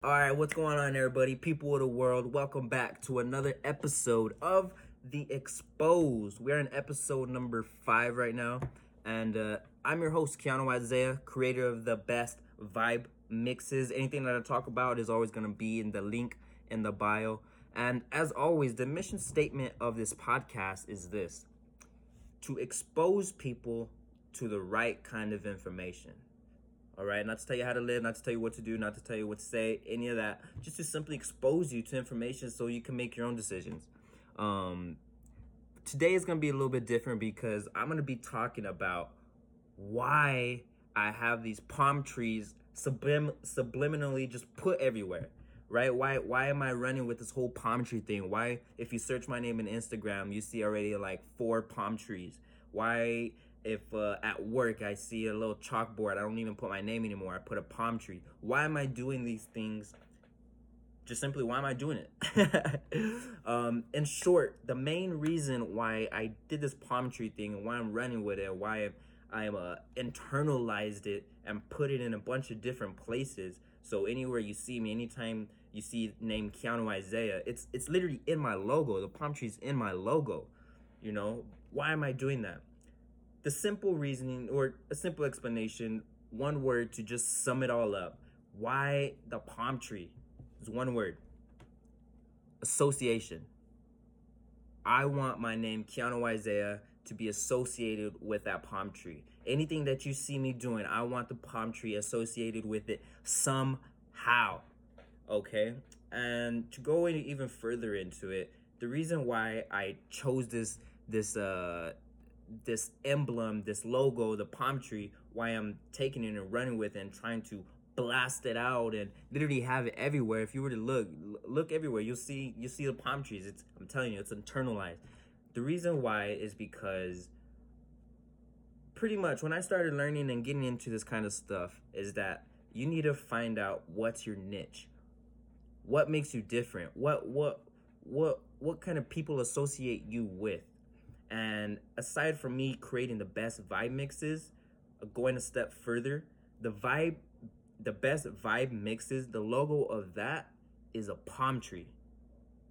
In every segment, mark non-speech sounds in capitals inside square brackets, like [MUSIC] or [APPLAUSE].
All right, what's going on, everybody? People of the world, welcome back to another episode of The Exposed. We're in episode number five right now, and uh, I'm your host, Keanu Isaiah, creator of the best vibe mixes. Anything that I talk about is always going to be in the link in the bio. And as always, the mission statement of this podcast is this to expose people to the right kind of information. All right, not to tell you how to live, not to tell you what to do, not to tell you what to say, any of that. Just to simply expose you to information so you can make your own decisions. Um, today is going to be a little bit different because I'm going to be talking about why I have these palm trees sublim- subliminally just put everywhere. Right? Why why am I running with this whole palm tree thing? Why if you search my name in Instagram, you see already like four palm trees. Why if uh, at work I see a little chalkboard, I don't even put my name anymore. I put a palm tree. Why am I doing these things? Just simply, why am I doing it? [LAUGHS] um, in short, the main reason why I did this palm tree thing and why I'm running with it, why I'm uh, internalized it and put it in a bunch of different places. So anywhere you see me, anytime you see name Keanu Isaiah, it's it's literally in my logo. The palm tree's in my logo. You know why am I doing that? The simple reasoning or a simple explanation, one word to just sum it all up. Why the palm tree? Is one word. Association. I want my name, Keanu Isaiah, to be associated with that palm tree. Anything that you see me doing, I want the palm tree associated with it somehow. Okay? And to go in even further into it, the reason why I chose this this uh this emblem, this logo, the palm tree, why I'm taking it and running with it and trying to blast it out and literally have it everywhere. If you were to look, look everywhere, you'll see you see the palm trees. It's I'm telling you, it's internalized. The reason why is because pretty much when I started learning and getting into this kind of stuff is that you need to find out what's your niche. What makes you different? What what what what kind of people associate you with? And aside from me creating the best vibe mixes, uh, going a step further, the vibe, the best vibe mixes, the logo of that is a palm tree.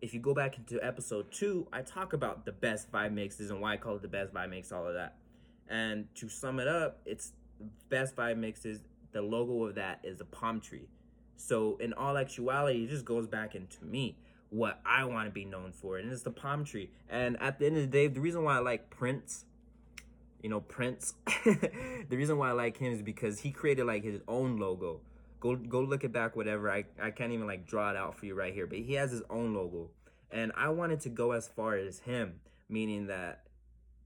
If you go back into episode two, I talk about the best vibe mixes and why I call it the best vibe mix, all of that. And to sum it up, it's best vibe mixes. The logo of that is a palm tree. So in all actuality, it just goes back into me what I want to be known for, and it's the palm tree. And at the end of the day, the reason why I like Prince, you know, Prince, [LAUGHS] the reason why I like him is because he created like his own logo. Go go look it back, whatever. I, I can't even like draw it out for you right here, but he has his own logo. And I wanted to go as far as him, meaning that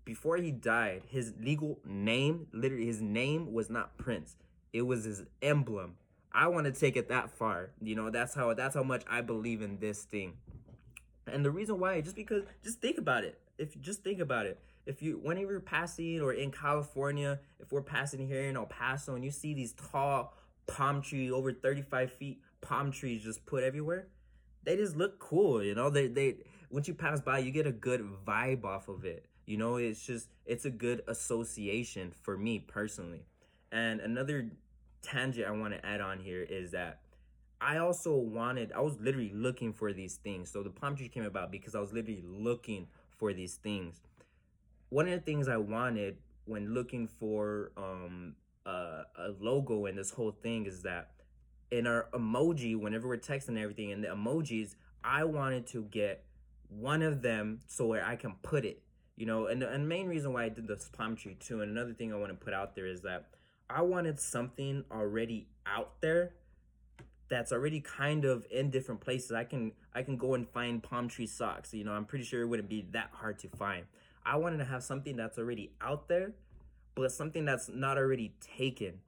before he died, his legal name, literally his name was not Prince. It was his emblem I want to take it that far. You know, that's how that's how much I believe in this thing. And the reason why, just because, just think about it. If just think about it, if you whenever you're passing or in California, if we're passing here in El Paso and you see these tall palm tree over 35 feet palm trees just put everywhere, they just look cool. You know, they they once you pass by, you get a good vibe off of it. You know, it's just it's a good association for me personally. And another tangent I want to add on here is that I also wanted, I was literally looking for these things. So the palm tree came about because I was literally looking for these things. One of the things I wanted when looking for um, a, a logo and this whole thing is that in our emoji, whenever we're texting everything, and the emojis, I wanted to get one of them so where I can put it, you know. And the, and the main reason why I did this palm tree too, and another thing I want to put out there is that I wanted something already out there that's already kind of in different places. I can I can go and find palm tree socks. You know, I'm pretty sure it wouldn't be that hard to find. I wanted to have something that's already out there, but something that's not already taken.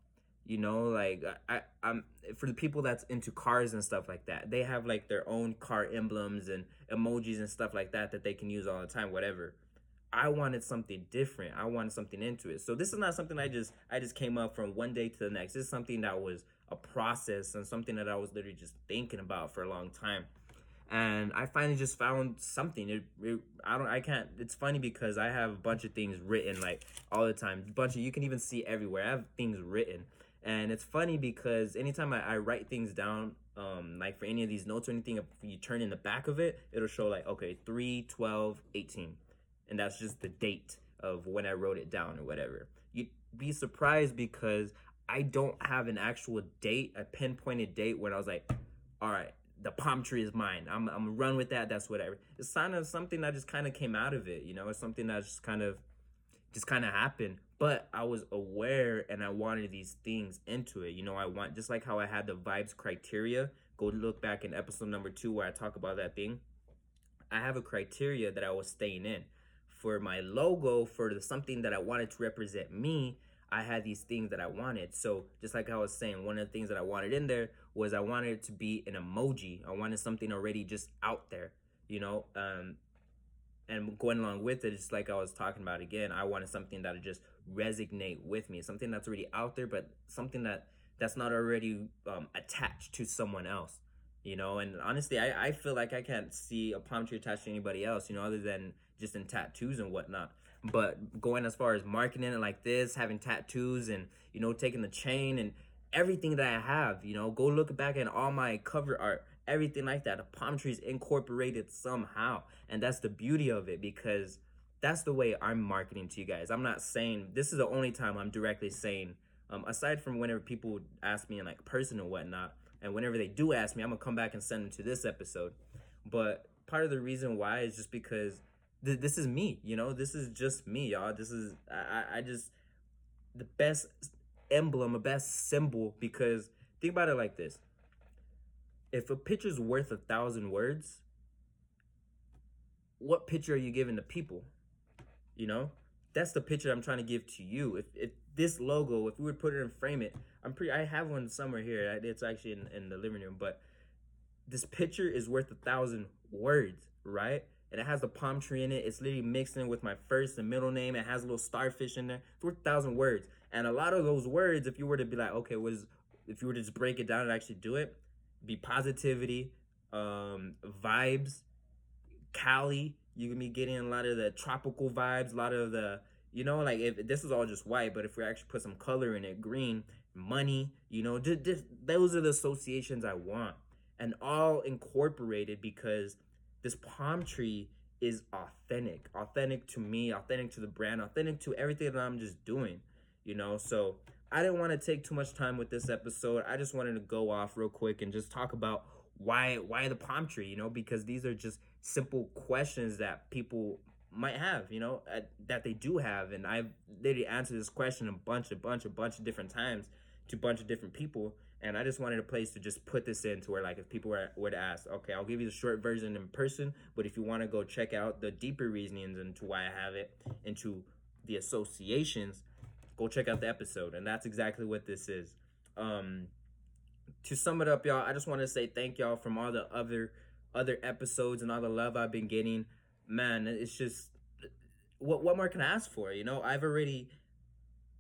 You know, like uh, I, I'm for the people that's into cars and stuff like that. They have like their own car emblems and emojis and stuff like that that they can use all the time, whatever. I wanted something different. I wanted something into it. So this is not something I just I just came up from one day to the next. This is something that was a process and something that I was literally just thinking about for a long time. And I finally just found something. It, it, I don't I can't it's funny because I have a bunch of things written like all the time. A bunch of you can even see everywhere. I have things written. And it's funny because anytime I, I write things down, um, like for any of these notes or anything, if you turn in the back of it, it'll show like, okay, 3, 12, 18. And that's just the date of when I wrote it down or whatever. You'd be surprised because I don't have an actual date, a pinpointed date when I was like, all right, the palm tree is mine. I'm, I'm run with that. That's whatever. It's kind of something that just kind of came out of it. You know, it's something that just kind of, just kind of happened. But I was aware and I wanted these things into it. You know, I want just like how I had the vibes criteria. Go look back in episode number two where I talk about that thing. I have a criteria that I was staying in for my logo for the, something that I wanted to represent me. I had these things that I wanted. So just like I was saying, one of the things that I wanted in there was I wanted it to be an emoji. I wanted something already just out there, you know. Um, and going along with it, just like I was talking about again, I wanted something that would just resonate with me, something that's already out there, but something that that's not already um, attached to someone else, you know. And honestly, I, I feel like I can't see a palm tree attached to anybody else, you know, other than just in tattoos and whatnot. But going as far as marketing it like this, having tattoos and, you know, taking the chain and everything that I have, you know, go look back at all my cover art, everything like that. The palm trees incorporated somehow. And that's the beauty of it because that's the way I'm marketing to you guys. I'm not saying, this is the only time I'm directly saying, um, aside from whenever people ask me in like person and whatnot, and whenever they do ask me, I'm gonna come back and send them to this episode. But part of the reason why is just because th- this is me, you know, this is just me, y'all. This is I, I just the best emblem, a best symbol because think about it like this: if a picture's worth a thousand words, what picture are you giving to people? You know, that's the picture I'm trying to give to you. If if this logo, if we would put it and frame it, I'm pretty. I have one somewhere here. It's actually in, in the living room, but this picture is worth a thousand words, right? and it has the palm tree in it. It's literally mixed in with my first and middle name. It has a little starfish in there. It's worth a thousand words. And a lot of those words, if you were to be like, okay, was if you were to just break it down and actually do it, be positivity, um, vibes, Cali. You can be getting a lot of the tropical vibes, a lot of the, you know, like if this is all just white, but if we actually put some color in it, green, money, you know, just, just, those are the associations I want, and all incorporated because this palm tree is authentic, authentic to me, authentic to the brand, authentic to everything that I'm just doing, you know? So I didn't want to take too much time with this episode. I just wanted to go off real quick and just talk about why why the palm tree, you know, because these are just simple questions that people might have, you know, that they do have, and I've literally answered this question a bunch, a bunch, a bunch of different times to a bunch of different people, and I just wanted a place to just put this in to where like if people were, were to ask, okay, I'll give you the short version in person, but if you want to go check out the deeper reasonings into why I have it, into the associations, go check out the episode. And that's exactly what this is. Um, to sum it up, y'all, I just want to say thank y'all from all the other other episodes and all the love I've been getting. Man, it's just what what more can I ask for? You know, I've already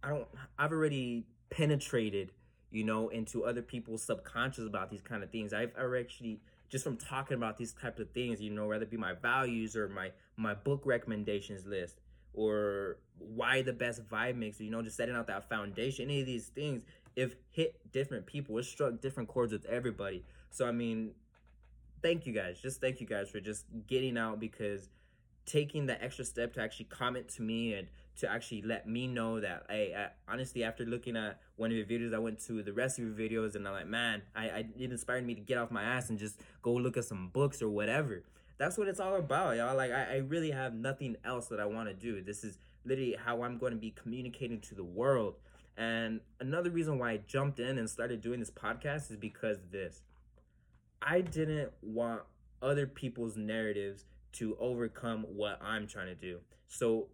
I don't I've already penetrated you know, into other people's subconscious about these kind of things. I've actually just from talking about these types of things, you know, whether it be my values or my my book recommendations list or why the best vibe mixer, you know, just setting out that foundation, any of these things, if hit different people, it struck different chords with everybody. So I mean, thank you guys. Just thank you guys for just getting out because taking the extra step to actually comment to me and to actually let me know that hey I, honestly after looking at one of your videos i went to the rest of your videos and i'm like man I, I it inspired me to get off my ass and just go look at some books or whatever. That's what it's all about y'all. Like i, I really have nothing else that i want to do. This is literally how i'm going to be communicating to the world. And another reason why i jumped in and started doing this podcast is because this i didn't want other people's narratives to overcome what i'm trying to do so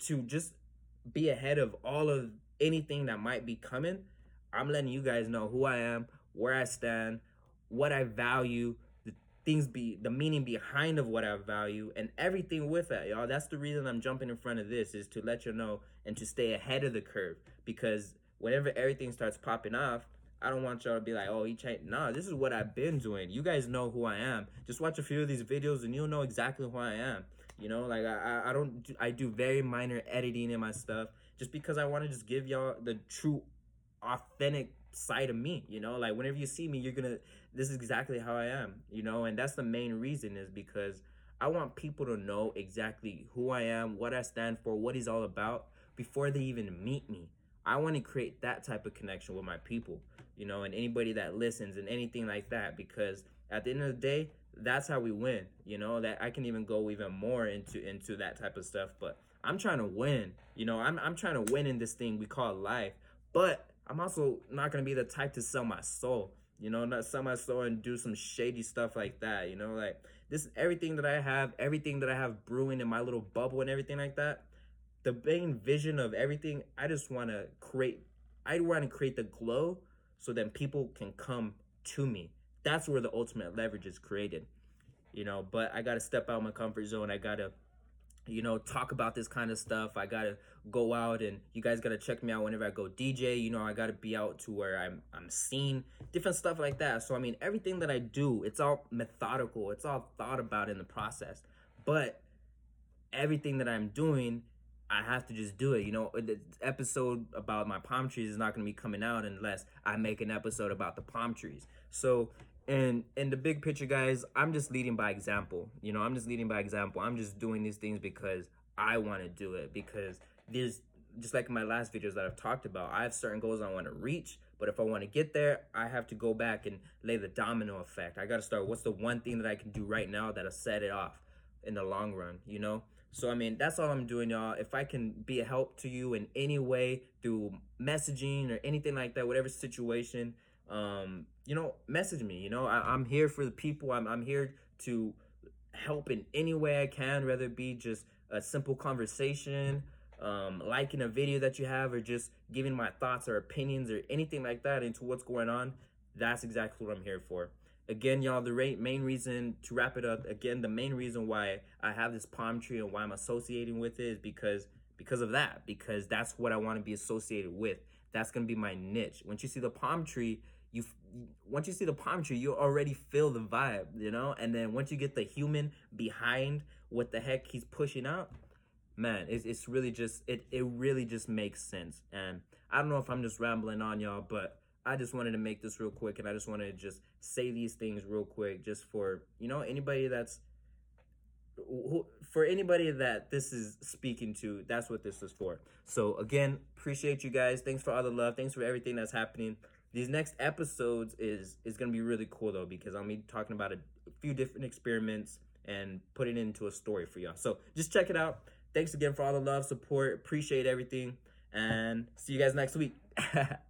to just be ahead of all of anything that might be coming, I'm letting you guys know who I am, where I stand, what I value, the things be the meaning behind of what I value, and everything with that, y'all. That's the reason I'm jumping in front of this is to let you know and to stay ahead of the curve. Because whenever everything starts popping off, I don't want y'all to be like, oh, he changed. Nah, this is what I've been doing. You guys know who I am. Just watch a few of these videos and you'll know exactly who I am. You know, like I, I don't, do, I do very minor editing in my stuff just because I want to just give y'all the true authentic side of me you know like whenever you see me you're gonna this is exactly how i am you know and that's the main reason is because i want people to know exactly who i am what i stand for what he's all about before they even meet me i want to create that type of connection with my people you know and anybody that listens and anything like that because at the end of the day that's how we win you know that i can even go even more into into that type of stuff but i'm trying to win you know i'm, I'm trying to win in this thing we call life but I'm also not gonna be the type to sell my soul. You know, not sell my soul and do some shady stuff like that. You know, like this everything that I have, everything that I have brewing in my little bubble and everything like that. The main vision of everything, I just want to create. I want to create the glow so then people can come to me. That's where the ultimate leverage is created. You know, but I got to step out my comfort zone. I got to you know, talk about this kind of stuff. I gotta go out and you guys gotta check me out whenever I go DJ. You know, I gotta be out to where I'm I'm seen, different stuff like that. So I mean everything that I do, it's all methodical, it's all thought about in the process. But everything that I'm doing, I have to just do it. You know, the episode about my palm trees is not gonna be coming out unless I make an episode about the palm trees. So and in the big picture guys i'm just leading by example you know i'm just leading by example i'm just doing these things because i want to do it because there's just like in my last videos that i've talked about i have certain goals i want to reach but if i want to get there i have to go back and lay the domino effect i got to start what's the one thing that i can do right now that'll set it off in the long run you know so i mean that's all i'm doing y'all if i can be a help to you in any way through messaging or anything like that whatever situation um, you know, message me. You know, I, am here for the people. I'm, I'm here to help in any way I can, whether it be just a simple conversation, um, liking a video that you have, or just giving my thoughts or opinions or anything like that into what's going on. That's exactly what I'm here for. Again, y'all, the main reason to wrap it up, again, the main reason why I have this palm tree and why I'm associating with it is because because of that, because that's what I want to be associated with. That's going to be my niche. Once you see the palm tree, you once you see the palm tree, you already feel the vibe, you know. And then once you get the human behind what the heck he's pushing out, man, it's it's really just it it really just makes sense. And I don't know if I'm just rambling on y'all, but I just wanted to make this real quick, and I just wanted to just say these things real quick, just for you know anybody that's for anybody that this is speaking to, that's what this is for. So again, appreciate you guys. Thanks for all the love. Thanks for everything that's happening these next episodes is is gonna be really cool though because I'll be talking about a, a few different experiments and putting it into a story for y'all. So just check it out. Thanks again for all the love, support, appreciate everything, and see you guys next week. [LAUGHS]